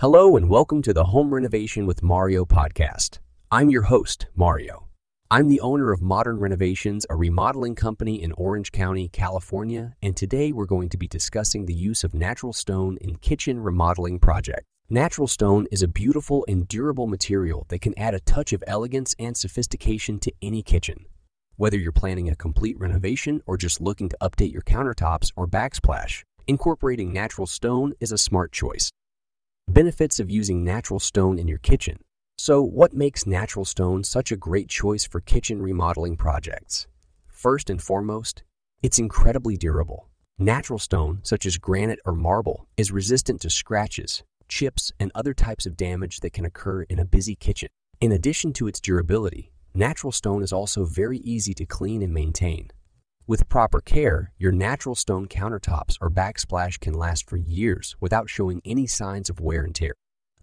Hello and welcome to the Home Renovation with Mario podcast. I'm your host, Mario. I'm the owner of Modern Renovations, a remodeling company in Orange County, California, and today we're going to be discussing the use of natural stone in kitchen remodeling projects. Natural stone is a beautiful and durable material that can add a touch of elegance and sophistication to any kitchen. Whether you're planning a complete renovation or just looking to update your countertops or backsplash, incorporating natural stone is a smart choice. Benefits of using natural stone in your kitchen. So, what makes natural stone such a great choice for kitchen remodeling projects? First and foremost, it's incredibly durable. Natural stone, such as granite or marble, is resistant to scratches, chips, and other types of damage that can occur in a busy kitchen. In addition to its durability, natural stone is also very easy to clean and maintain. With proper care, your natural stone countertops or backsplash can last for years without showing any signs of wear and tear.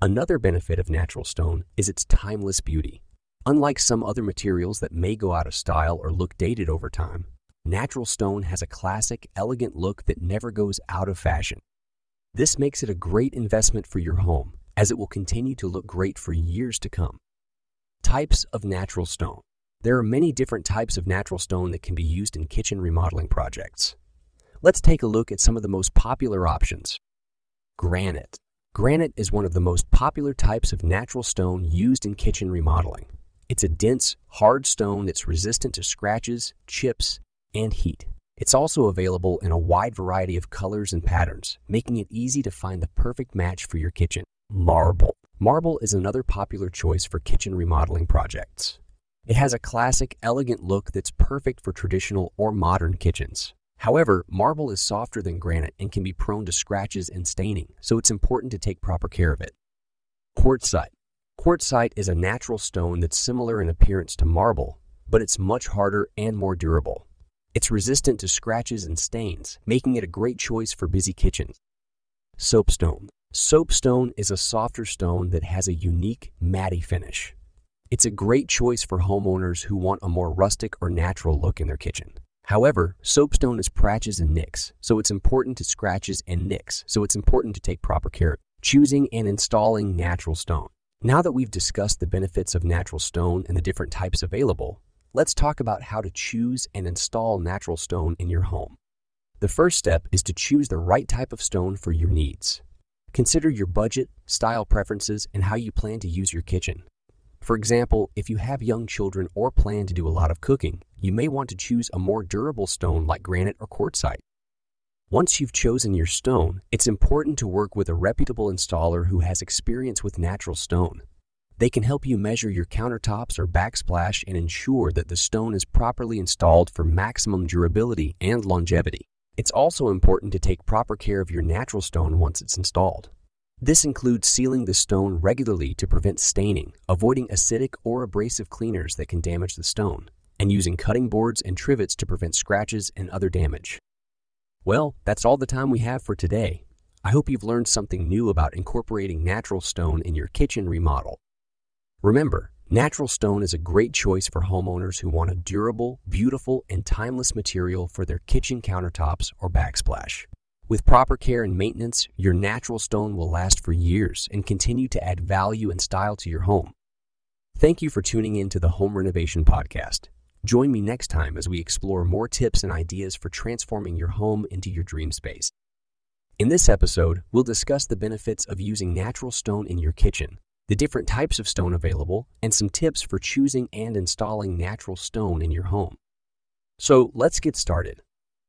Another benefit of natural stone is its timeless beauty. Unlike some other materials that may go out of style or look dated over time, natural stone has a classic, elegant look that never goes out of fashion. This makes it a great investment for your home, as it will continue to look great for years to come. Types of natural stone. There are many different types of natural stone that can be used in kitchen remodeling projects. Let's take a look at some of the most popular options. Granite. Granite is one of the most popular types of natural stone used in kitchen remodeling. It's a dense, hard stone that's resistant to scratches, chips, and heat. It's also available in a wide variety of colors and patterns, making it easy to find the perfect match for your kitchen. Marble. Marble is another popular choice for kitchen remodeling projects. It has a classic, elegant look that's perfect for traditional or modern kitchens. However, marble is softer than granite and can be prone to scratches and staining, so it's important to take proper care of it. Quartzite. Quartzite is a natural stone that's similar in appearance to marble, but it's much harder and more durable. It's resistant to scratches and stains, making it a great choice for busy kitchens. Soapstone. Soapstone is a softer stone that has a unique, matty finish. It's a great choice for homeowners who want a more rustic or natural look in their kitchen. However, soapstone is patches and nicks, so it's important to scratches and nicks, so it's important to take proper care. of Choosing and installing natural stone. Now that we've discussed the benefits of natural stone and the different types available, let's talk about how to choose and install natural stone in your home. The first step is to choose the right type of stone for your needs. Consider your budget, style preferences, and how you plan to use your kitchen. For example, if you have young children or plan to do a lot of cooking, you may want to choose a more durable stone like granite or quartzite. Once you've chosen your stone, it's important to work with a reputable installer who has experience with natural stone. They can help you measure your countertops or backsplash and ensure that the stone is properly installed for maximum durability and longevity. It's also important to take proper care of your natural stone once it's installed. This includes sealing the stone regularly to prevent staining, avoiding acidic or abrasive cleaners that can damage the stone, and using cutting boards and trivets to prevent scratches and other damage. Well, that's all the time we have for today. I hope you've learned something new about incorporating natural stone in your kitchen remodel. Remember, natural stone is a great choice for homeowners who want a durable, beautiful, and timeless material for their kitchen countertops or backsplash. With proper care and maintenance, your natural stone will last for years and continue to add value and style to your home. Thank you for tuning in to the Home Renovation Podcast. Join me next time as we explore more tips and ideas for transforming your home into your dream space. In this episode, we'll discuss the benefits of using natural stone in your kitchen, the different types of stone available, and some tips for choosing and installing natural stone in your home. So let's get started.